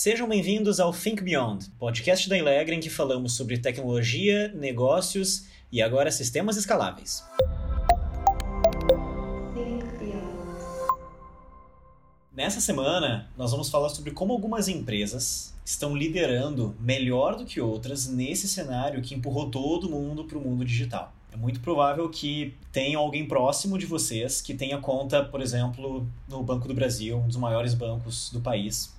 Sejam bem-vindos ao Think Beyond, podcast da Ilegra em que falamos sobre tecnologia, negócios e agora sistemas escaláveis. Nessa semana, nós vamos falar sobre como algumas empresas estão liderando melhor do que outras nesse cenário que empurrou todo mundo para o mundo digital. É muito provável que tenha alguém próximo de vocês que tenha conta, por exemplo, no Banco do Brasil, um dos maiores bancos do país,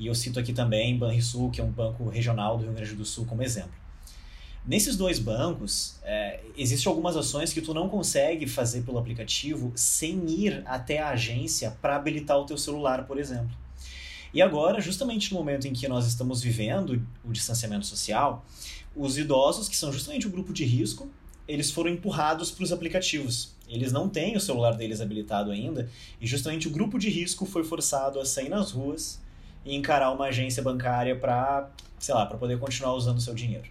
e eu cito aqui também Banrisul, que é um banco regional do Rio Grande do Sul, como exemplo. Nesses dois bancos, é, existem algumas ações que tu não consegue fazer pelo aplicativo sem ir até a agência para habilitar o teu celular, por exemplo. E agora, justamente no momento em que nós estamos vivendo o distanciamento social, os idosos, que são justamente o grupo de risco, eles foram empurrados para os aplicativos. Eles não têm o celular deles habilitado ainda, e justamente o grupo de risco foi forçado a sair nas ruas e encarar uma agência bancária para, sei lá, para poder continuar usando o seu dinheiro.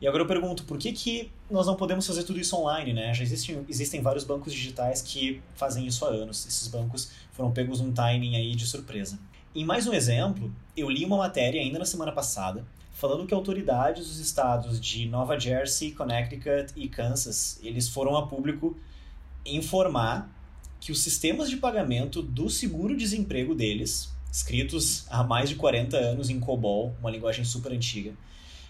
E agora eu pergunto, por que, que nós não podemos fazer tudo isso online, né? Já existem, existem vários bancos digitais que fazem isso há anos. Esses bancos foram pegos num timing aí de surpresa. Em mais um exemplo, eu li uma matéria ainda na semana passada falando que autoridades dos estados de Nova Jersey, Connecticut e Kansas, eles foram a público informar que os sistemas de pagamento do seguro-desemprego deles escritos há mais de 40 anos em COBOL, uma linguagem super antiga.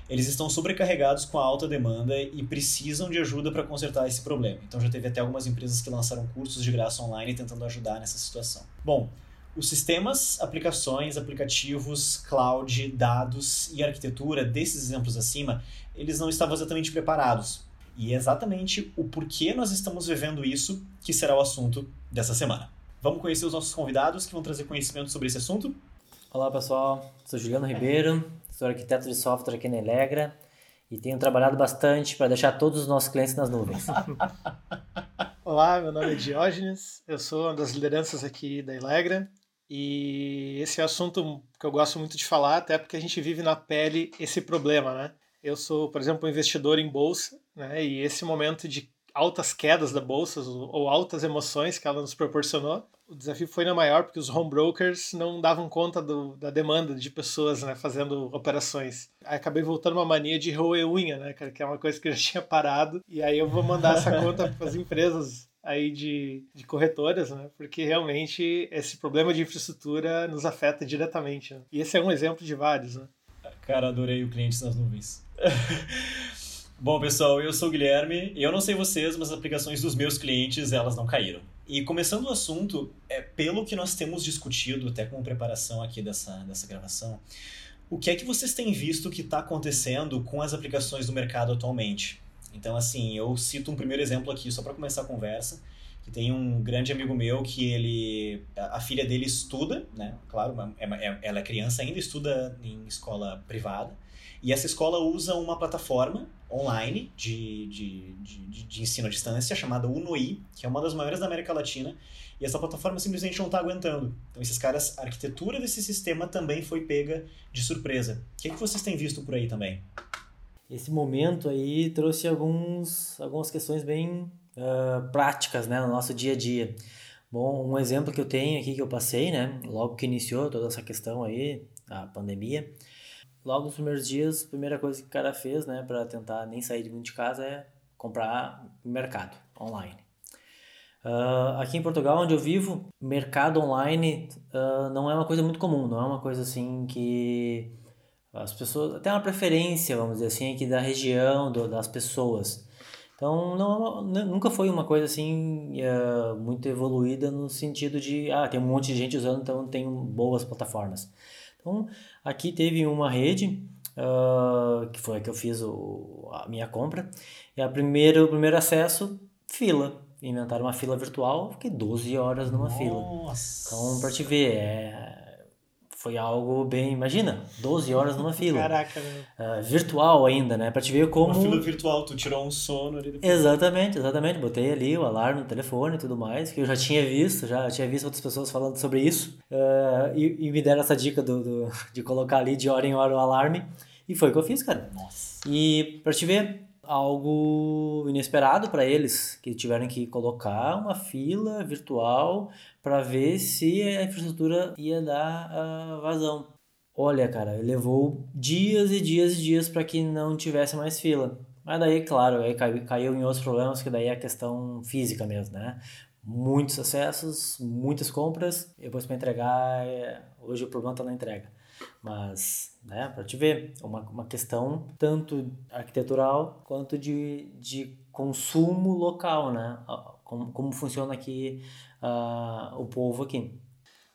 Eles estão sobrecarregados com a alta demanda e precisam de ajuda para consertar esse problema. Então já teve até algumas empresas que lançaram cursos de graça online tentando ajudar nessa situação. Bom, os sistemas, aplicações, aplicativos, cloud, dados e arquitetura desses exemplos acima, eles não estavam exatamente preparados. E é exatamente o porquê nós estamos vivendo isso que será o assunto dessa semana. Vamos conhecer os nossos convidados que vão trazer conhecimento sobre esse assunto? Olá pessoal, sou Juliano Ribeiro, sou arquiteto de software aqui na Elegra e tenho trabalhado bastante para deixar todos os nossos clientes nas nuvens. Olá, meu nome é Diógenes, eu sou uma das lideranças aqui da Elegra e esse é um assunto que eu gosto muito de falar, até porque a gente vive na pele esse problema, né? Eu sou, por exemplo, um investidor em bolsa, né? E esse momento de altas quedas da bolsa ou altas emoções que ela nos proporcionou. O desafio foi na maior porque os home brokers não davam conta do, da demanda de pessoas né, fazendo operações. Aí acabei voltando uma mania de roer unha, né, que é uma coisa que eu já tinha parado. E aí eu vou mandar essa conta para as empresas aí de, de corretoras, né? Porque realmente esse problema de infraestrutura nos afeta diretamente. Né? E esse é um exemplo de vários, né? Cara, adorei o cliente nas nuvens. Bom, pessoal, eu sou o Guilherme eu não sei vocês, mas as aplicações dos meus clientes, elas não caíram. E começando o assunto, é pelo que nós temos discutido, até como preparação aqui dessa, dessa gravação, o que é que vocês têm visto que está acontecendo com as aplicações do mercado atualmente? Então, assim, eu cito um primeiro exemplo aqui, só para começar a conversa, que tem um grande amigo meu que ele... A filha dele estuda, né? Claro, é, é, ela é criança ainda, estuda em escola privada, e essa escola usa uma plataforma online de, de, de, de, ensino à distância chamada UNOI, que é uma das maiores da América Latina, e essa plataforma simplesmente não está aguentando. Então, esses caras, a arquitetura desse sistema também foi pega de surpresa. O que, é que vocês têm visto por aí também? Esse momento aí trouxe alguns, algumas questões bem uh, práticas né, no nosso dia a dia. Bom, um exemplo que eu tenho aqui que eu passei, né, logo que iniciou toda essa questão aí, a pandemia, logo nos primeiros dias, a primeira coisa que o cara fez, né, para tentar nem sair de muito de casa é comprar mercado online. Uh, aqui em Portugal, onde eu vivo, mercado online uh, não é uma coisa muito comum, não é uma coisa assim que as pessoas até uma preferência, vamos dizer assim, aqui da região, do, das pessoas. Então, não, é nunca foi uma coisa assim uh, muito evoluída no sentido de, ah, tem um monte de gente usando, então tem boas plataformas. Então, aqui teve uma rede, uh, que foi a que eu fiz o, a minha compra, e a primeiro, o primeiro acesso, fila. Inventaram uma fila virtual, fiquei 12 horas numa Nossa. fila. Então, para te ver, é, foi algo bem. Imagina, 12 horas numa fila. Caraca, né? Uh, virtual ainda, né? Pra te ver como. Uma fila virtual, tu tirou um sono ali depois. Exatamente, exatamente. Botei ali o alarme no telefone e tudo mais, que eu já tinha visto, já tinha visto outras pessoas falando sobre isso. Uh, e, e, me deram essa dica do, do, de colocar ali de hora em hora o alarme. E foi o que eu fiz, cara. Nossa. E pra te ver, algo inesperado para eles, que tiveram que colocar uma fila virtual para ver se a infraestrutura ia dar uh, vazão. Olha, cara, levou dias e dias e dias para que não tivesse mais fila. Mas daí, claro, aí caiu, em outros problemas, que daí é a questão física mesmo, né? Muitos acessos, muitas compras, depois para entregar, é... hoje o problema está na entrega. Mas, né, para te ver, uma, uma questão tanto arquitetural quanto de, de consumo local, né? Como, como funciona aqui uh, o povo aqui.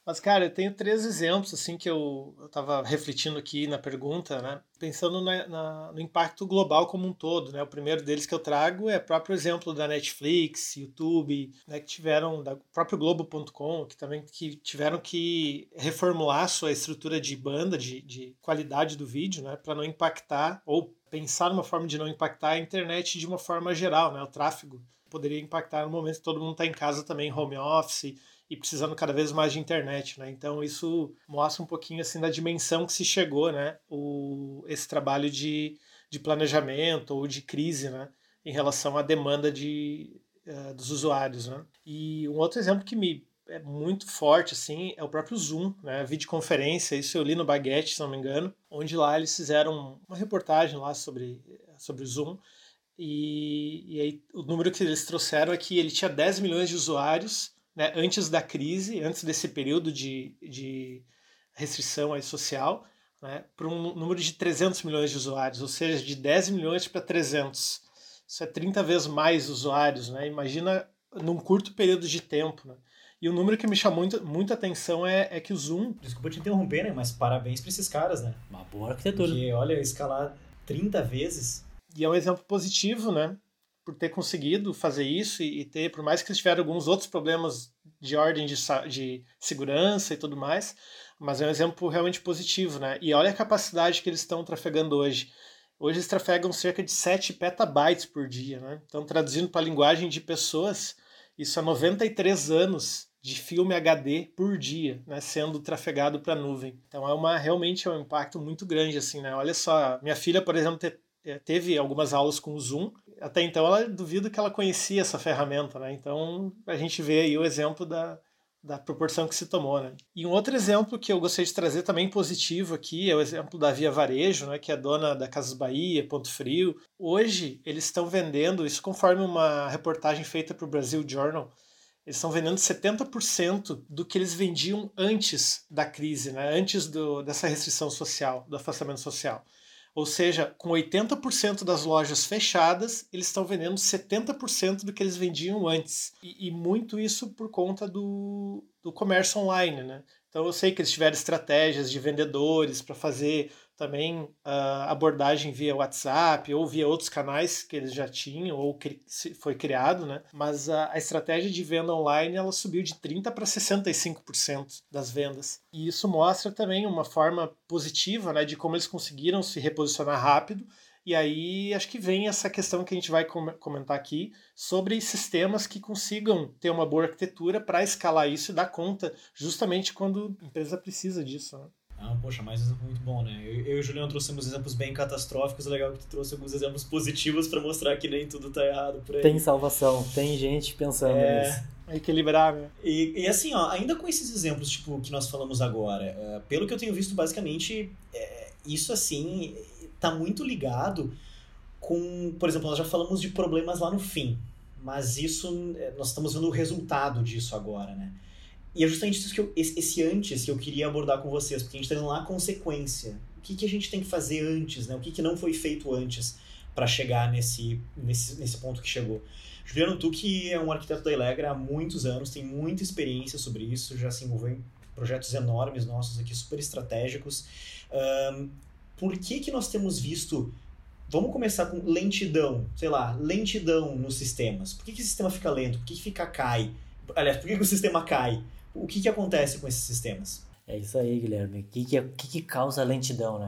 Mas, cara, eu tenho três exemplos, assim, que eu, estava refletindo aqui na pergunta, né? Pensando na, na, no impacto global como um todo, né? O primeiro deles que eu trago é o próprio exemplo da Netflix, YouTube, né? Que tiveram, da próprio Globo.com, que também que tiveram que reformular sua estrutura de banda, de, de qualidade do vídeo, né? Para não impactar, ou pensar numa forma de não impactar a internet de uma forma geral, né? O tráfego poderia impactar no momento que todo mundo está em casa também, home office, e precisando cada vez mais de internet, né? Então isso mostra um pouquinho assim da dimensão que se chegou, né? O, esse trabalho de, de planejamento ou de crise, né? Em relação à demanda de, uh, dos usuários, né? E um outro exemplo que me é muito forte assim é o próprio Zoom, né? Videoconferência, isso eu li no Baguette, se não me engano, onde lá eles fizeram uma reportagem lá sobre sobre o Zoom. E, e aí o número que eles trouxeram é que ele tinha 10 milhões de usuários né, antes da crise, antes desse período de, de restrição aí social, né, para um número de 300 milhões de usuários, ou seja, de 10 milhões para 300. Isso é 30 vezes mais usuários. Né? Imagina num curto período de tempo. Né? E o número que me chamou muito, muita atenção é, é que o Zoom. Desculpa te interromper, né? Mas parabéns para esses caras, né? Uma boa arquitetura. Porque, olha, escalar 30 vezes. E é um exemplo positivo, né? Por ter conseguido fazer isso e, e, ter, por mais que eles tiveram alguns outros problemas de ordem de, de segurança e tudo mais, mas é um exemplo realmente positivo, né? E olha a capacidade que eles estão trafegando hoje. Hoje eles trafegam cerca de 7 petabytes por dia, né? Então, traduzindo para a linguagem de pessoas, isso é 93 anos de filme HD por dia, né, sendo trafegado para a nuvem. Então é uma realmente é um impacto muito grande assim, né? Olha só, minha filha, por exemplo, te, eh, teve algumas aulas com o Zoom até então ela duvido que ela conhecia essa ferramenta, né? Então a gente vê aí o exemplo da, da proporção que se tomou, né? E um outro exemplo que eu gostaria de trazer também positivo aqui é o exemplo da Via Varejo, né, que é dona da Casas Bahia, Ponto Frio. Hoje eles estão vendendo, isso conforme uma reportagem feita para o Brasil Journal, eles estão vendendo 70% do que eles vendiam antes da crise, né? antes do, dessa restrição social, do afastamento social. Ou seja, com 80% das lojas fechadas, eles estão vendendo 70% do que eles vendiam antes. E, e, muito isso por conta do, do comércio online, né? Então eu sei que eles tiveram estratégias de vendedores para fazer também uh, abordagem via WhatsApp ou via outros canais que eles já tinham ou que foi criado, né? Mas a, a estratégia de venda online ela subiu de 30 para 65% das vendas. E isso mostra também uma forma positiva, né, de como eles conseguiram se reposicionar rápido. E aí acho que vem essa questão que a gente vai comentar aqui sobre sistemas que consigam ter uma boa arquitetura para escalar isso e dar conta justamente quando a empresa precisa disso. Né? Ah, poxa, mais um exemplo muito bom, né? Eu, eu e o Juliano trouxemos exemplos bem catastróficos, é legal que tu trouxe alguns exemplos positivos para mostrar que nem tudo tá errado por aí. Tem salvação, tem gente pensando é... nisso. Equilibrar, né? E, e assim, ó, ainda com esses exemplos, tipo, que nós falamos agora, uh, pelo que eu tenho visto, basicamente, é, isso assim, tá muito ligado com, por exemplo, nós já falamos de problemas lá no fim, mas isso, é, nós estamos vendo o resultado disso agora, né? E é justamente isso que eu, esse, antes que eu queria abordar com vocês, porque a gente está indo lá a consequência. O que, que a gente tem que fazer antes, né? O que, que não foi feito antes para chegar nesse, nesse, nesse ponto que chegou. Juliano, tu que é um arquiteto da Elegra há muitos anos, tem muita experiência sobre isso, já se envolveu em projetos enormes nossos aqui, super estratégicos. Um, por que que nós temos visto... Vamos começar com lentidão, sei lá, lentidão nos sistemas. Por que, que o sistema fica lento? Por que, que fica cai? Aliás, por que, que o sistema cai? O que, que acontece com esses sistemas? É isso aí, Guilherme. O que, que, que, que causa a lentidão? Né?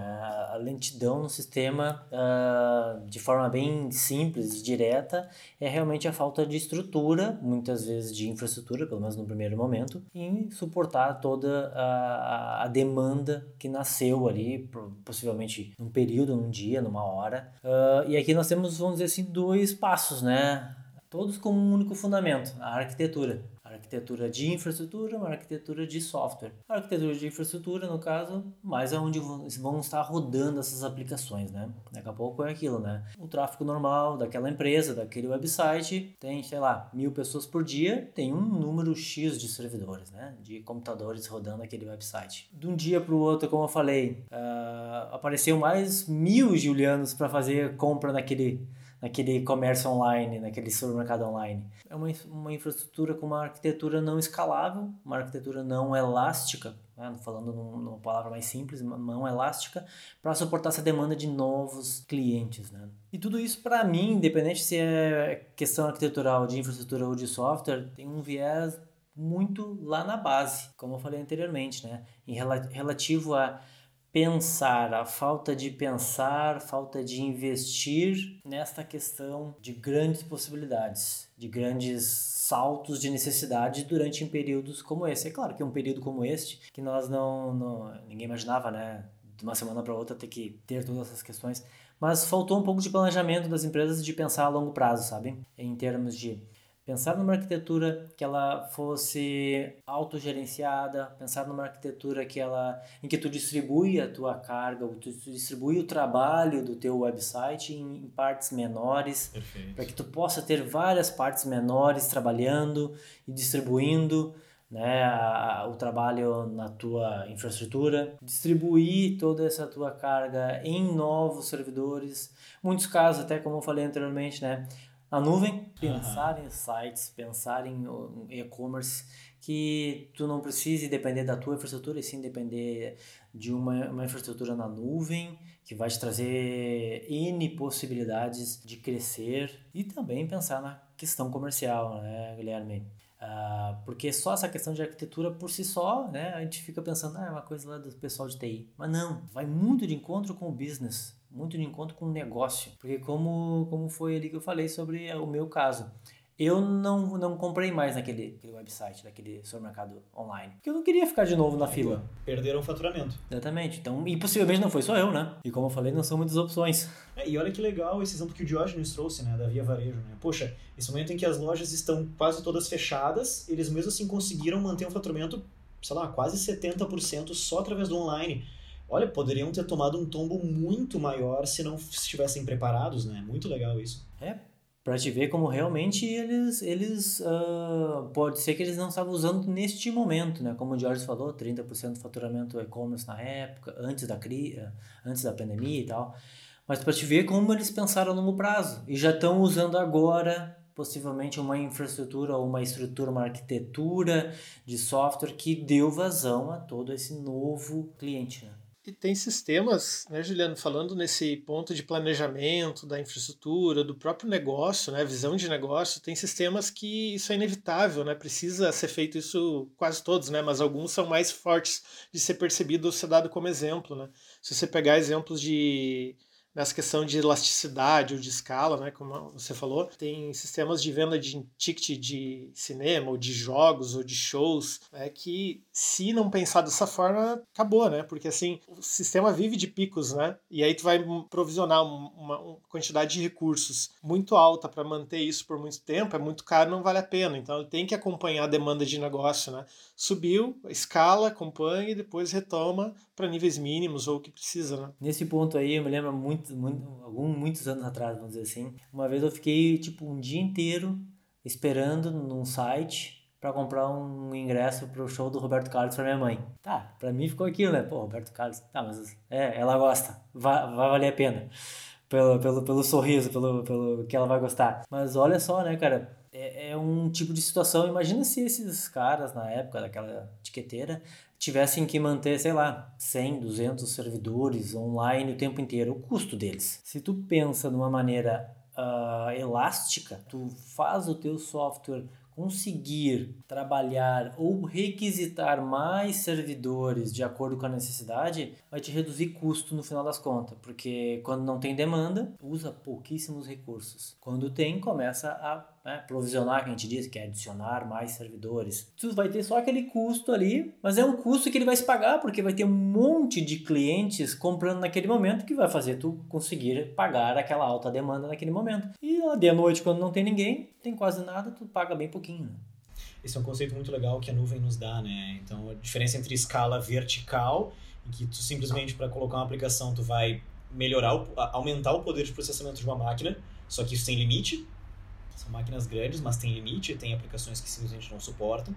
A lentidão no sistema, uh, de forma bem simples e direta, é realmente a falta de estrutura, muitas vezes de infraestrutura, pelo menos no primeiro momento, em suportar toda a, a demanda que nasceu ali, possivelmente num período, num dia, numa hora. Uh, e aqui nós temos, vamos dizer assim, dois passos, né? todos com um único fundamento, a arquitetura. Arquitetura de infraestrutura, uma arquitetura de software. A arquitetura de infraestrutura, no caso, mais é onde vão estar rodando essas aplicações, né? Daqui a pouco é aquilo, né? O tráfego normal daquela empresa, daquele website, tem, sei lá, mil pessoas por dia, tem um número X de servidores, né? De computadores rodando aquele website. De um dia para o outro, como eu falei, uh, apareceu mais mil julianos para fazer compra naquele naquele comércio online, naquele supermercado online. É uma, uma infraestrutura com uma arquitetura não escalável, uma arquitetura não elástica, né? falando num, numa palavra mais simples, não elástica, para suportar essa demanda de novos clientes. Né? E tudo isso, para mim, independente se é questão arquitetural, de infraestrutura ou de software, tem um viés muito lá na base, como eu falei anteriormente, né? em relativo a pensar, a falta de pensar, falta de investir nesta questão de grandes possibilidades, de grandes saltos de necessidade durante períodos como esse. É claro que um período como este que nós não, não ninguém imaginava, né, de uma semana para outra ter que ter todas essas questões, mas faltou um pouco de planejamento das empresas de pensar a longo prazo, sabe? Em termos de pensar numa arquitetura que ela fosse autogerenciada, pensar numa arquitetura que ela em que tu distribui a tua carga, tu, tu distribui o trabalho do teu website em, em partes menores, para que tu possa ter várias partes menores trabalhando e distribuindo né, a, a, o trabalho na tua infraestrutura, distribuir toda essa tua carga em novos servidores, muitos casos até como eu falei anteriormente, né, na nuvem, pensar uhum. em sites, pensar em e-commerce, que tu não precise depender da tua infraestrutura, e sim depender de uma, uma infraestrutura na nuvem, que vai te trazer N possibilidades de crescer e também pensar na questão comercial, né, Guilherme? Uh, porque só essa questão de arquitetura por si só, né, a gente fica pensando, ah, é uma coisa lá do pessoal de TI. Mas não, vai muito de encontro com o business muito de encontro com o negócio. Porque como, como foi ali que eu falei sobre o meu caso. Eu não, não comprei mais naquele, naquele website, daquele supermercado online. Porque eu não queria ficar de novo na fila. Perderam o faturamento. Exatamente. Então, e possivelmente não foi só eu, né? E como eu falei, não são muitas opções. É, e olha que legal esse exemplo que o Diógenes trouxe, né? Da Via Varejo, né? Poxa, esse momento em que as lojas estão quase todas fechadas, eles mesmo assim conseguiram manter um faturamento, sei lá, quase 70% só através do online olha, poderiam ter tomado um tombo muito maior se não estivessem preparados, né? Muito legal isso. É, para te ver como realmente eles, eles uh, pode ser que eles não estavam usando neste momento, né? Como o Jorge falou, 30% do faturamento e-commerce na época, antes da crise, antes da pandemia e tal. Mas para te ver como eles pensaram a longo prazo e já estão usando agora possivelmente uma infraestrutura ou uma estrutura, uma arquitetura de software que deu vazão a todo esse novo cliente. Né? E tem sistemas, né, Juliano, falando nesse ponto de planejamento da infraestrutura, do próprio negócio, né, visão de negócio, tem sistemas que isso é inevitável, né, precisa ser feito isso quase todos, né, mas alguns são mais fortes de ser percebido ou ser dado como exemplo, né. Se você pegar exemplos de nessa questão de elasticidade ou de escala, né, como você falou, tem sistemas de venda de ticket de cinema ou de jogos ou de shows, né, que se não pensar dessa forma, acabou, né? Porque assim, o sistema vive de picos, né? E aí tu vai provisionar uma, quantidade de recursos muito alta para manter isso por muito tempo, é muito caro, não vale a pena. Então tem que acompanhar a demanda de negócio, né? Subiu, escala, acompanha e depois retoma para níveis mínimos ou o que precisa, né? Nesse ponto aí, eu me lembro muito, muito alguns muitos anos atrás, vamos dizer assim, uma vez eu fiquei tipo um dia inteiro esperando num site para comprar um ingresso pro show do Roberto Carlos para minha mãe. Tá, para mim ficou aquilo, né? Pô, Roberto Carlos, tá, mas é, ela gosta, vai, vai valer a pena. Pelo, pelo, pelo sorriso, pelo, pelo que ela vai gostar. Mas olha só, né, cara? É, é um tipo de situação. Imagina se esses caras, na época daquela etiqueteira, tivessem que manter, sei lá, 100, 200 servidores online o tempo inteiro, o custo deles. Se tu pensa de uma maneira uh, elástica, tu faz o teu software conseguir trabalhar ou requisitar mais servidores de acordo com a necessidade, vai te reduzir custo no final das contas, porque quando não tem demanda, usa pouquíssimos recursos. Quando tem, começa a né, provisionar, que a gente diz, que é adicionar mais servidores. Tu vai ter só aquele custo ali, mas é um custo que ele vai se pagar, porque vai ter um monte de clientes comprando naquele momento que vai fazer tu conseguir pagar aquela alta demanda naquele momento. E lá de noite, quando não tem ninguém, tem quase nada, tu paga bem pouquinho. Né? esse é um conceito muito legal que a nuvem nos dá, né? Então, a diferença entre escala vertical, em que tu simplesmente para colocar uma aplicação tu vai melhorar, o, aumentar o poder de processamento de uma máquina, só que isso tem limite. São máquinas grandes, mas tem limite, tem aplicações que simplesmente não suportam.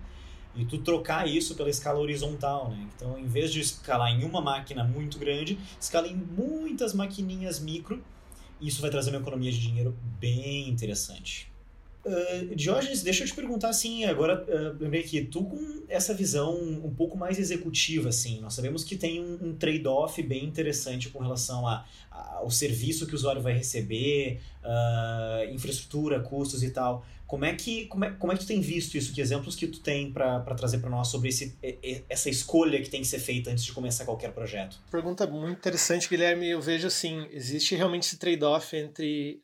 E tu trocar isso pela escala horizontal, né? Então, em vez de escalar em uma máquina muito grande, escala em muitas maquininhas micro. Isso vai trazer uma economia de dinheiro bem interessante. Uh, Diógenes, deixa eu te perguntar assim, agora uh, lembrei que tu com essa visão um pouco mais executiva, assim, nós sabemos que tem um, um trade-off bem interessante com relação a, a, ao serviço que o usuário vai receber, uh, infraestrutura, custos e tal. Como é que como é, como é que tu tem visto isso? Que exemplos que tu tem para trazer para nós sobre esse, essa escolha que tem que ser feita antes de começar qualquer projeto? Pergunta muito interessante, Guilherme. Eu vejo assim, existe realmente esse trade-off entre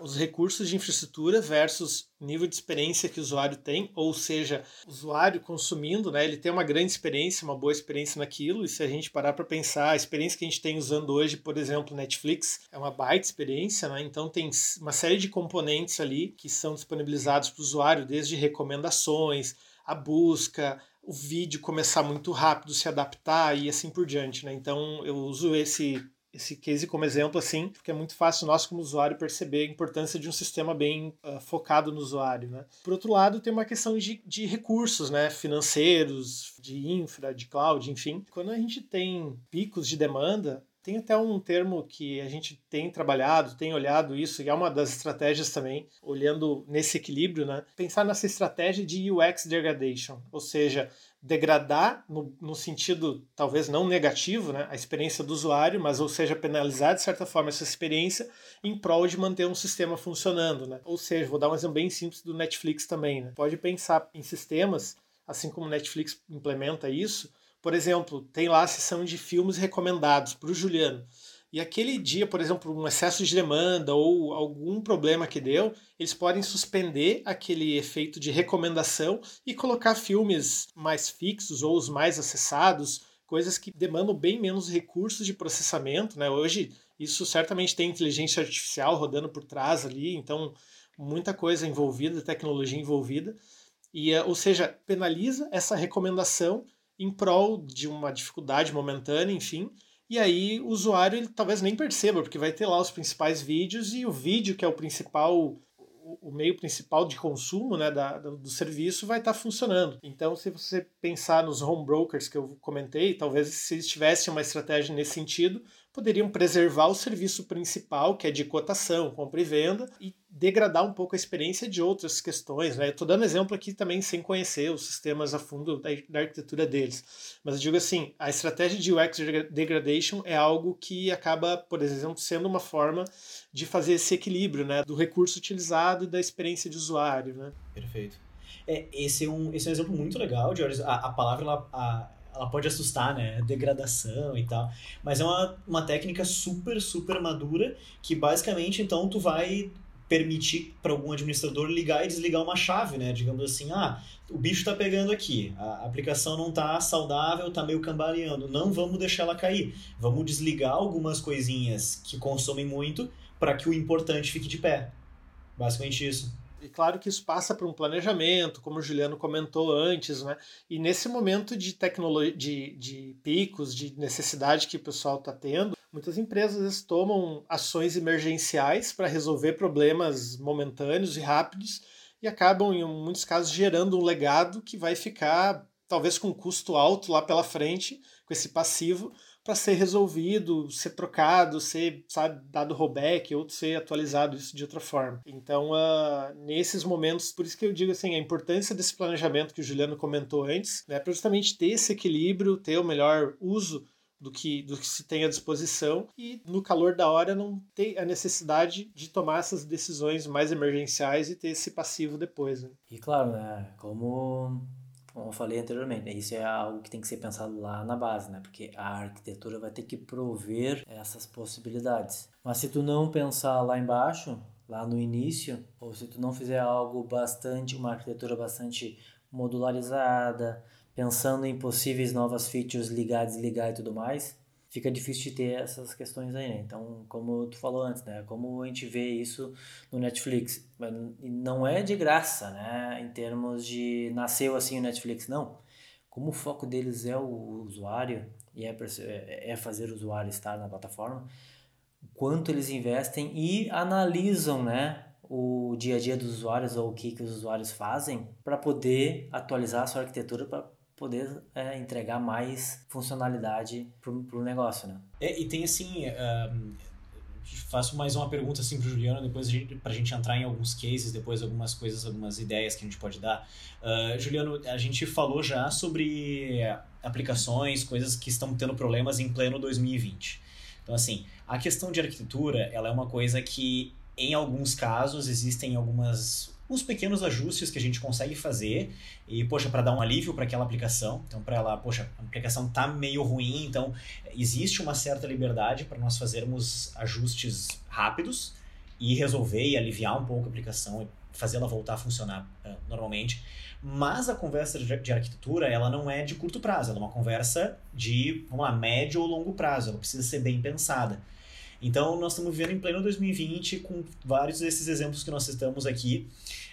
os recursos de infraestrutura versus nível de experiência que o usuário tem, ou seja, o usuário consumindo, né, ele tem uma grande experiência, uma boa experiência naquilo, e se a gente parar para pensar, a experiência que a gente tem usando hoje, por exemplo, Netflix, é uma baita experiência, né, então tem uma série de componentes ali que são disponibilizados para o usuário, desde recomendações, a busca, o vídeo começar muito rápido, se adaptar e assim por diante, né? Então eu uso esse esse case como exemplo, assim, porque é muito fácil nós, como usuário, perceber a importância de um sistema bem uh, focado no usuário. Né? Por outro lado, tem uma questão de, de recursos né? financeiros, de infra, de cloud, enfim. Quando a gente tem picos de demanda, tem até um termo que a gente tem trabalhado, tem olhado isso, e é uma das estratégias também, olhando nesse equilíbrio, né? Pensar nessa estratégia de UX degradation, ou seja, degradar no, no, sentido talvez não negativo, né, a experiência do usuário, mas ou seja, penalizar de certa forma essa experiência em prol de manter um sistema funcionando, né? Ou seja, vou dar um exemplo bem simples do Netflix também, né? Pode pensar em sistemas, assim como o Netflix implementa isso, por exemplo, tem lá a seção de filmes recomendados para o Juliano e aquele dia, por exemplo, um excesso de demanda ou algum problema que deu, eles podem suspender aquele efeito de recomendação e colocar filmes mais fixos ou os mais acessados, coisas que demandam bem menos recursos de processamento. Né? Hoje, isso certamente tem inteligência artificial rodando por trás ali, então muita coisa envolvida, tecnologia envolvida. E, ou seja, penaliza essa recomendação em prol de uma dificuldade momentânea, enfim, e aí o usuário ele talvez nem perceba, porque vai ter lá os principais vídeos e o vídeo, que é o principal o meio principal de consumo né, da, do serviço vai estar tá funcionando. Então, se você pensar nos home brokers que eu comentei, talvez se eles tivessem uma estratégia nesse sentido, poderiam preservar o serviço principal, que é de cotação, compra e venda, e degradar um pouco a experiência de outras questões. Né? Estou dando exemplo aqui também sem conhecer os sistemas a fundo da, da, arquitetura deles. Mas eu digo assim, a estratégia de UX degradation é algo que acaba, por exemplo, sendo uma forma de fazer esse equilíbrio né? do recurso utilizado e da experiência de usuário. Né? Perfeito. É, esse, é um, esse é um exemplo muito legal, George. A, a palavra, ela, a, ela pode assustar, né? Degradação e tal. Mas é uma, uma técnica super, super madura que basicamente então tu vai permitir para algum administrador ligar e desligar uma chave, né? Digamos assim, ah, o bicho está pegando aqui, a aplicação não está saudável, está meio cambaleando, não vamos deixar ela cair. Vamos desligar algumas coisinhas que consomem muito para que o importante fique de pé. Basicamente isso. E claro que isso passa por um planejamento, como o Juliano comentou antes, né? E nesse momento de tecnologia, de, de picos, de necessidade que o pessoal está tendo, Muitas empresas tomam ações emergenciais para resolver problemas momentâneos e rápidos e acabam, em muitos casos, gerando um legado que vai ficar, talvez com um custo alto lá pela frente, com esse passivo, para ser resolvido, ser trocado, ser sabe, dado rollback ou ser atualizado isso de outra forma. Então, uh, nesses momentos, por isso que eu digo assim, a importância desse planejamento que o Juliano comentou antes, né, para justamente ter esse equilíbrio, ter o melhor uso do que, do que se tem à disposição e no calor da hora não ter a necessidade de tomar essas decisões mais emergenciais e ter esse passivo depois. Né? E claro, né, como, como eu falei anteriormente, isso é algo que tem que ser pensado lá na base, né, porque a arquitetura vai ter que prover essas possibilidades. Mas se tu não pensar lá embaixo, lá no início, ou se tu não fizer algo bastante, uma arquitetura bastante modularizada, pensando em possíveis novas features ligar, desligar e tudo mais, fica difícil de ter essas questões aí, né? Então, como tu falou antes, né? Como a gente vê isso no Netflix, não é de graça, né? Em termos de nasceu assim o Netflix, não. Como o foco deles é o usuário e é, é, é fazer o usuário estar na plataforma, quanto eles investem e analisam, né? o dia a dia dos usuários ou o que, que os usuários fazem para poder atualizar a sua arquitetura para poder é, entregar mais funcionalidade para o negócio, né? É, e tem assim, faço mais uma pergunta assim para Juliano, depois para a gente entrar em alguns cases, depois algumas coisas, algumas ideias que a gente pode dar. Uh, Juliano, a gente falou já sobre aplicações, coisas que estão tendo problemas em pleno 2020. Então, assim, a questão de arquitetura, ela é uma coisa que em alguns casos existem algumas uns pequenos ajustes que a gente consegue fazer e poxa para dar um alívio para aquela aplicação. Então para ela poxa a aplicação tá meio ruim então existe uma certa liberdade para nós fazermos ajustes rápidos e resolver e aliviar um pouco a aplicação e fazê-la voltar a funcionar uh, normalmente. Mas a conversa de, de arquitetura ela não é de curto prazo ela é uma conversa de vamos lá médio ou longo prazo. Ela precisa ser bem pensada então, nós estamos vivendo em pleno 2020 com vários desses exemplos que nós citamos aqui.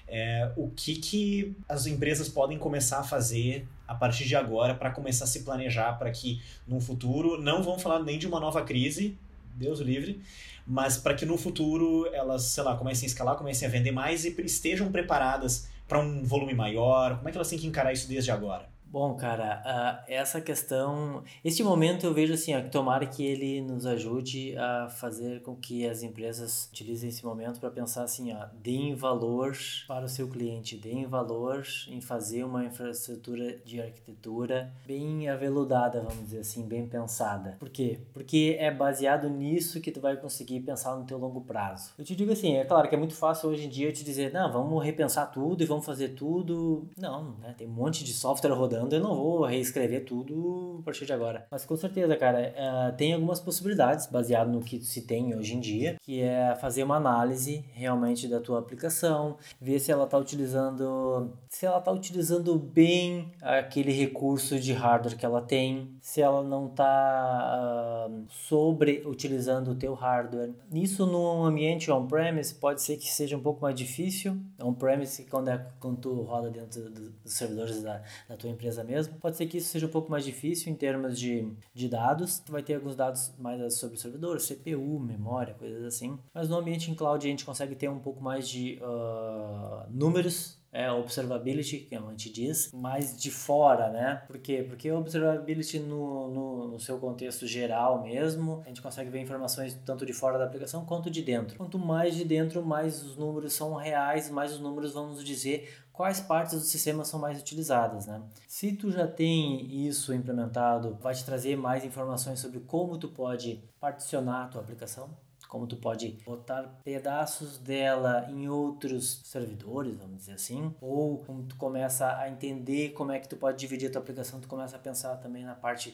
É, o que, que as empresas podem começar a fazer a partir de agora para começar a se planejar para que no futuro, não vão falar nem de uma nova crise, Deus livre, mas para que no futuro elas, sei lá, comecem a escalar, comecem a vender mais e estejam preparadas para um volume maior? Como é que elas têm que encarar isso desde agora? Bom, cara, essa questão, este momento eu vejo assim, ó, tomara que ele nos ajude a fazer com que as empresas utilizem esse momento para pensar assim, ó, deem valor para o seu cliente, deem valor em fazer uma infraestrutura de arquitetura bem aveludada, vamos dizer assim, bem pensada. Por quê? Porque é baseado nisso que tu vai conseguir pensar no teu longo prazo. Eu te digo assim, é claro que é muito fácil hoje em dia te dizer, não, vamos repensar tudo e vamos fazer tudo. Não, né? Tem um monte de software rodando eu não vou reescrever tudo a partir de agora. Mas com certeza, cara, uh, tem algumas possibilidades baseado no que se tem hoje em dia, que é fazer uma análise realmente da tua aplicação, ver se ela está utilizando, se ela está utilizando bem aquele recurso de hardware que ela tem, se ela não está uh, sobre utilizando o teu hardware. Isso no ambiente on-premise pode ser que seja um pouco mais difícil. On-premise quando é quando tu roda dentro dos servidores da, da tua empresa empresa mesmo. Pode ser que isso seja um pouco mais difícil em termos de, de dados. Tu vai ter alguns dados mais sobre o servidor, CPU, memória, coisas assim. Mas no ambiente em cloud a gente consegue ter um pouco mais de uh, números é observability, que a gente diz, mais de fora, né? Por quê? Porque observability no, no, no, seu contexto geral mesmo, a gente consegue ver informações tanto de fora da aplicação quanto de dentro. Quanto mais de dentro, mais os números são reais, mais os números vão nos dizer quais partes do sistema são mais utilizadas, né? Se tu já tem isso implementado, vai te trazer mais informações sobre como tu pode particionar a tua aplicação, como tu pode botar pedaços dela em outros servidores, vamos dizer assim, ou como tu começa a entender como é que tu pode dividir a tua aplicação, tu começa a pensar também na parte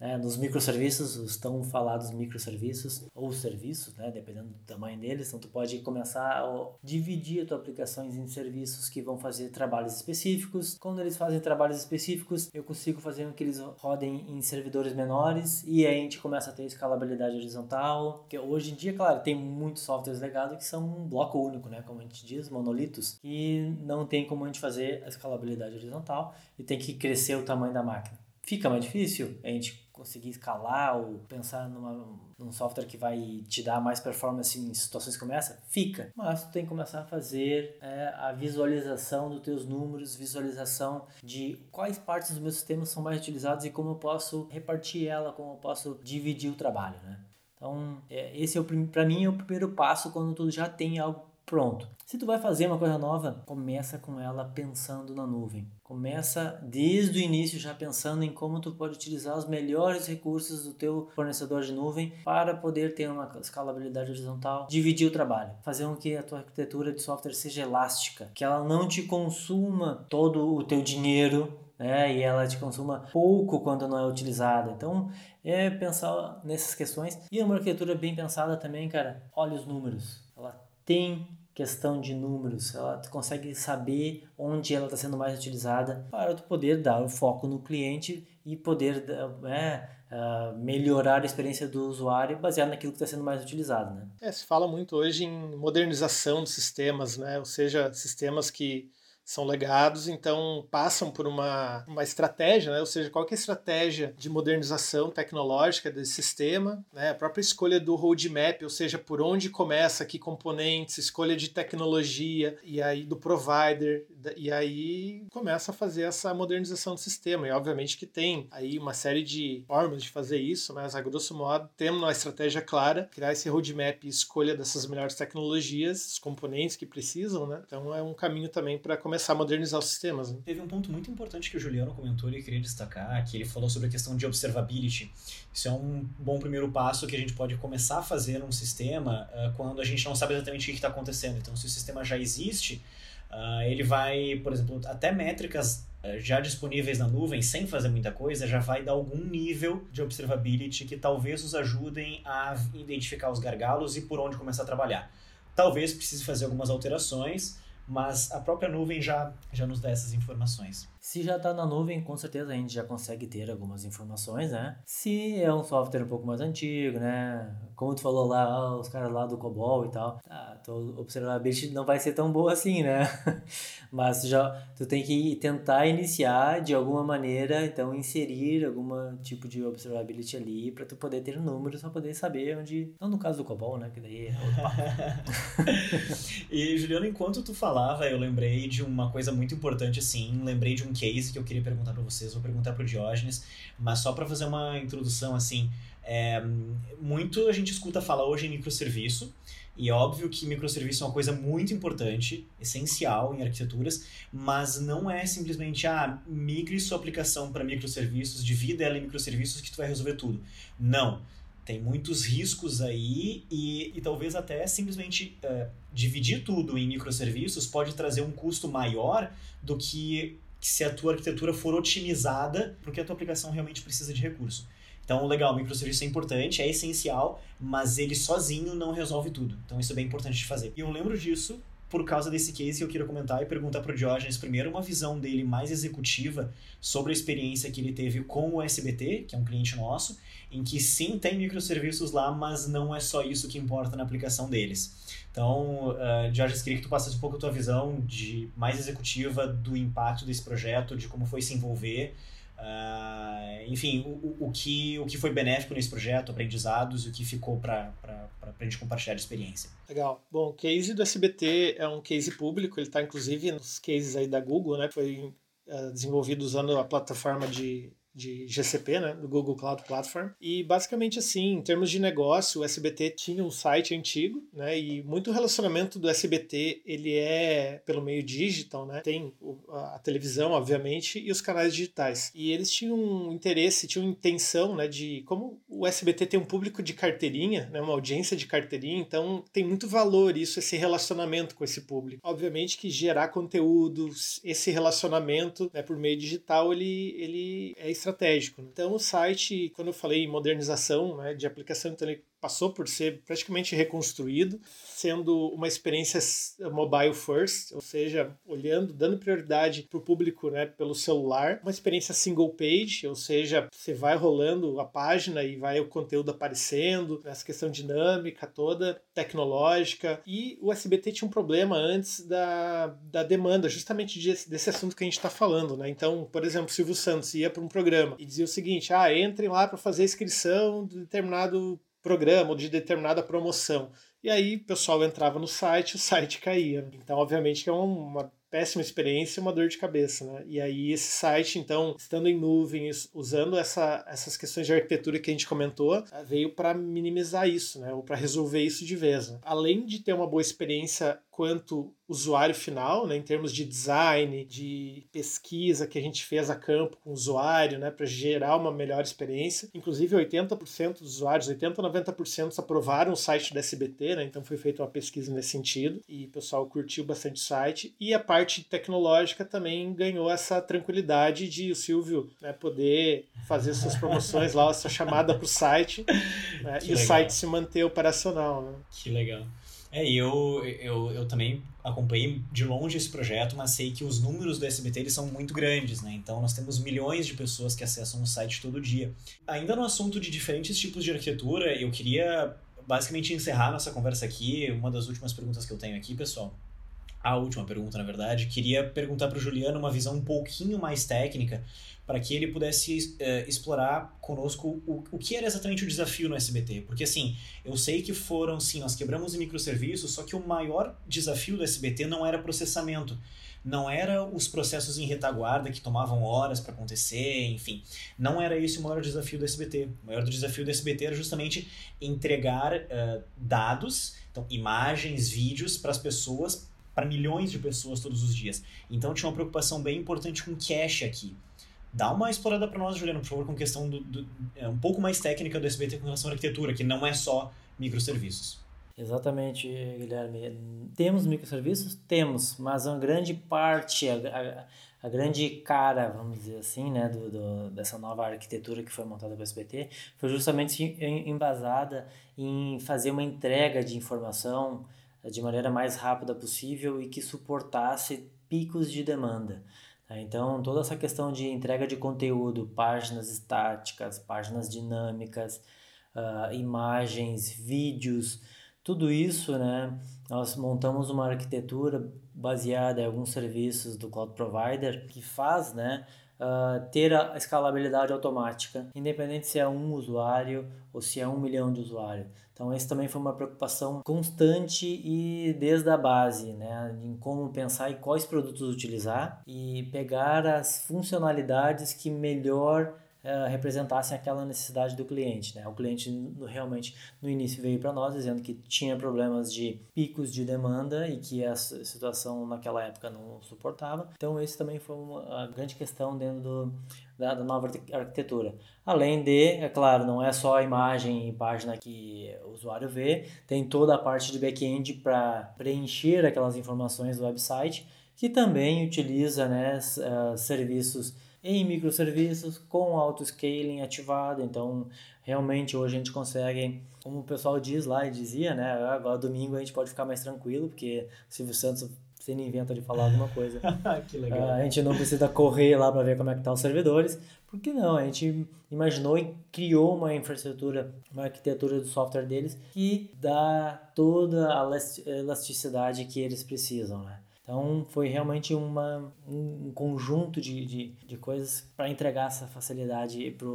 né, nos microserviços, os tão falados microserviços ou serviços, né, dependendo do tamanho deles. Então, tu pode começar a dividir a tua aplicações em serviços que vão fazer trabalhos específicos. Quando eles fazem trabalhos específicos, eu consigo fazer com que eles rodem em servidores menores e aí a gente começa a ter escalabilidade horizontal. Que hoje em dia, claro, tem muitos softwares legados que são um bloco único, né, como a gente diz, monolitos, e não tem como a gente fazer a escalabilidade horizontal e tem que crescer o tamanho da máquina. Fica mais difícil a gente conseguir escalar ou pensar numa, num software que vai te dar mais performance em situações como essa? Fica. Mas tu tem que começar a fazer é, a visualização dos teus números, visualização de quais partes do meu sistema são mais utilizadas e como eu posso repartir ela, como eu posso dividir o trabalho, né? Então, é, esse é para mim é o primeiro passo quando tu já tem algo pronto. Se tu vai fazer uma coisa nova, começa com ela pensando na nuvem. Começa desde o início já pensando em como tu pode utilizar os melhores recursos do teu fornecedor de nuvem para poder ter uma escalabilidade horizontal, dividir o trabalho, fazer com que a tua arquitetura de software seja elástica, que ela não te consuma todo o teu dinheiro né? E ela te consuma pouco quando não é utilizada. Então, é pensar nessas questões. E uma arquitetura bem pensada também, cara, olha os números. Ela tem questão de números, ela consegue saber onde ela está sendo mais utilizada para tu poder dar o foco no cliente e poder é, melhorar a experiência do usuário baseado naquilo que está sendo mais utilizado, né? É, se fala muito hoje em modernização de sistemas, né? Ou seja, sistemas que são legados, então passam por uma, uma estratégia, né? ou seja, qual é a estratégia de modernização tecnológica desse sistema, né? a própria escolha do roadmap, ou seja, por onde começa, que componentes, escolha de tecnologia, e aí do provider, e aí começa a fazer essa modernização do sistema. E obviamente que tem aí uma série de formas de fazer isso, mas a grosso modo temos uma estratégia clara, criar esse roadmap e escolha dessas melhores tecnologias, os componentes que precisam, né? Então é um caminho também para começar a modernizar os sistemas. Né? Teve um ponto muito importante que o Juliano comentou e queria destacar, que ele falou sobre a questão de observability. Isso é um bom primeiro passo que a gente pode começar a fazer num sistema uh, quando a gente não sabe exatamente o que está acontecendo. Então, se o sistema já existe, Uh, ele vai, por exemplo, até métricas uh, já disponíveis na nuvem, sem fazer muita coisa, já vai dar algum nível de observability que talvez os ajudem a identificar os gargalos e por onde começar a trabalhar. Talvez precise fazer algumas alterações, mas a própria nuvem já, já nos dá essas informações. Se já está na nuvem, com certeza a gente já consegue ter algumas informações, né? Se é um software um pouco mais antigo, né? Como tu falou lá, ah, os caras lá do COBOL e tal, tá, tua observability não vai ser tão boa assim, né? Mas já tu tem que tentar iniciar de alguma maneira, então inserir algum tipo de observability ali para tu poder ter números para poder saber onde, não no caso do COBOL, né? Que daí é outro papo. e Juliano, enquanto tu falava, eu lembrei de uma coisa muito importante assim, lembrei de um um case que eu queria perguntar para vocês, vou perguntar para o Diógenes, mas só para fazer uma introdução assim, é, muito a gente escuta falar hoje em microserviço, e é óbvio que microserviço é uma coisa muito importante, essencial em arquiteturas, mas não é simplesmente, ah, migre sua aplicação para microserviços, divida ela em microserviços que tu vai resolver tudo. Não tem muitos riscos aí e, e talvez até simplesmente uh, dividir tudo em microserviços pode trazer um custo maior do que que se a tua arquitetura for otimizada, porque a tua aplicação realmente precisa de recurso. Então, legal, microserviço é importante, é essencial, mas ele sozinho não resolve tudo. Então, isso é bem importante de fazer. E eu lembro disso por causa desse case que eu queria comentar e perguntar para o Diógenes primeiro uma visão dele mais executiva sobre a experiência que ele teve com o SBT, que é um cliente nosso, em que sim tem microserviços lá, mas não é só isso que importa na aplicação deles. Então, uh, Diógenes, queria que tu passasse um pouco a tua visão de mais executiva do impacto desse projeto, de como foi se envolver, Uh, enfim, o, o, que, o que foi benéfico nesse projeto, aprendizados e o que ficou para a gente compartilhar de experiência. Legal. Bom, o case do SBT é um case público, ele está inclusive nos cases aí da Google, né? Foi uh, desenvolvido usando a plataforma de de GCP, né, do Google Cloud Platform. E basicamente assim, em termos de negócio, o SBT tinha um site antigo, né, e muito relacionamento do SBT ele é pelo meio digital, né, tem a televisão, obviamente, e os canais digitais. E eles tinham um interesse, tinham intenção, né, de como o SBT tem um público de carteirinha, né, uma audiência de carteirinha, então tem muito valor isso, esse relacionamento com esse público. Obviamente que gerar conteúdo, esse relacionamento, né, por meio digital, ele ele é estratégico. Né? Então, o site, quando eu falei em modernização né, de aplicação, passou por ser praticamente reconstruído, sendo uma experiência mobile first, ou seja, olhando, dando prioridade para o público né, pelo celular, uma experiência single page, ou seja, você vai rolando a página e vai o conteúdo aparecendo, essa questão dinâmica toda, tecnológica, e o SBT tinha um problema antes da, da demanda, justamente desse, desse assunto que a gente está falando, né? Então, por exemplo, Silvio Santos ia para um programa e dizia o seguinte, ah, entrem lá para fazer a inscrição de determinado programa ou de determinada promoção. E aí o pessoal entrava no site, o site caía. Então, obviamente, é uma péssima experiência uma dor de cabeça, né? E aí esse site, então, estando em nuvem, usando essa, essas questões de arquitetura que a gente comentou, veio para minimizar isso, né? Ou para resolver isso de vez. Né? Além de ter uma boa experiência quanto usuário final, né, em termos de design, de pesquisa que a gente fez a campo com o usuário, né, para gerar uma melhor experiência. Inclusive, 80% dos usuários, 80 a 90% aprovaram o site da SBT, né, então foi feita uma pesquisa nesse sentido e o pessoal curtiu bastante o site. E a parte tecnológica também ganhou essa tranquilidade de o Silvio né, poder fazer suas promoções lá, a sua chamada para o site né, e legal. o site se manter operacional. Né. Que legal. É, e eu, eu, eu também acompanhei de longe esse projeto, mas sei que os números do SBT eles são muito grandes, né? Então nós temos milhões de pessoas que acessam o site todo dia. Ainda no assunto de diferentes tipos de arquitetura, eu queria basicamente encerrar nossa conversa aqui. Uma das últimas perguntas que eu tenho aqui, pessoal. A última pergunta, na verdade, queria perguntar para o Juliano uma visão um pouquinho mais técnica para que ele pudesse uh, explorar conosco o, o que era exatamente o desafio no SBT. Porque, assim, eu sei que foram, sim, nós quebramos em microserviços, só que o maior desafio do SBT não era processamento, não era os processos em retaguarda que tomavam horas para acontecer, enfim. Não era esse o maior desafio do SBT. O maior desafio do SBT era justamente entregar uh, dados, então imagens, vídeos para as pessoas, para milhões de pessoas todos os dias. Então tinha uma preocupação bem importante com cache aqui. Dá uma explorada para nós, Juliano, por favor, com questão do, do, é, um pouco mais técnica do SBT com relação à arquitetura, que não é só microserviços. Exatamente, Guilherme. Temos microserviços? Temos, mas uma grande parte, a, a, a grande cara, vamos dizer assim, né, do, do, dessa nova arquitetura que foi montada pelo SBT foi justamente embasada em fazer uma entrega de informação de maneira mais rápida possível e que suportasse picos de demanda. Né? Então, toda essa questão de entrega de conteúdo, páginas estáticas, páginas dinâmicas, uh, imagens, vídeos, tudo isso, né, nós montamos uma arquitetura baseada em alguns serviços do cloud provider que faz, né, uh, ter a escalabilidade automática, independente se é um usuário ou se é um milhão de usuários. Então, esse também foi uma preocupação constante e desde a base, né, em como pensar e quais produtos utilizar e pegar as funcionalidades que melhor uh, representassem aquela necessidade do cliente. Né? O cliente realmente no início veio para nós dizendo que tinha problemas de picos de demanda e que a situação naquela época não suportava. Então, esse também foi uma grande questão dentro do, da, da, nova arquitetura. Além de, é claro, não é só a imagem e página que o usuário vê, tem toda a parte de back-end para preencher aquelas informações do website, que também utiliza né, uh, serviços em microserviços com auto-scaling ativado. Então, realmente hoje a gente consegue, como o pessoal diz lá e dizia, né? Agora domingo a gente pode ficar mais tranquilo, porque o Silvio Santos sempre inventa de falar alguma coisa. que legal. A gente não precisa correr lá para ver como é que estão tá os servidores. Por que não? A gente imaginou e criou uma infraestrutura, uma arquitetura do software deles que dá toda a elasticidade que eles precisam, né? Então foi realmente uma, um conjunto de, de, de coisas para entregar essa facilidade para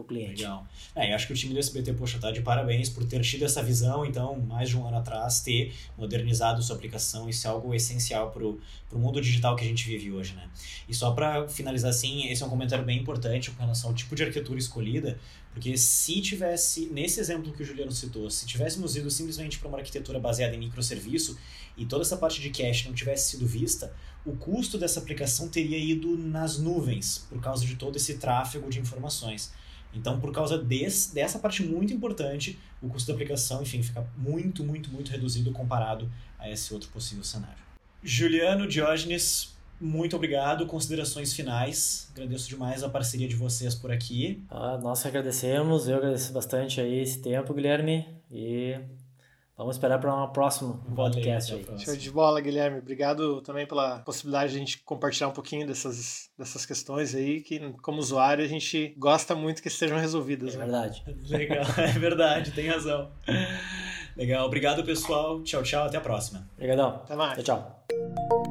o cliente. Legal. É, eu acho que o time do SBT, poxa, tá de parabéns por ter tido essa visão, então, mais de um ano atrás, ter modernizado sua aplicação, isso é algo essencial para o mundo digital que a gente vive hoje, né? E só para finalizar assim, esse é um comentário bem importante com relação ao tipo de arquitetura escolhida, porque se tivesse, nesse exemplo que o Juliano citou, se tivéssemos ido simplesmente para uma arquitetura baseada em microserviço e toda essa parte de cache não tivesse sido vista, o custo dessa aplicação teria ido nas nuvens, por causa de todo esse tráfego de informações. Então, por causa desse, dessa parte muito importante, o custo da aplicação, enfim, fica muito, muito, muito reduzido comparado a esse outro possível cenário. Juliano Diógenes, muito obrigado. Considerações finais. Agradeço demais a parceria de vocês por aqui. Ah, nós agradecemos. Eu agradeço bastante aí esse tempo, Guilherme. E vamos esperar para um próximo podcast aí. Show de bola, Guilherme. Obrigado também pela possibilidade de a gente compartilhar um pouquinho dessas, dessas questões aí, que como usuário a gente gosta muito que sejam resolvidas. É né? verdade. Legal, é verdade, tem razão. Legal, obrigado pessoal. Tchau, tchau, até a próxima. Obrigadão. Até mais. Tchau, tchau.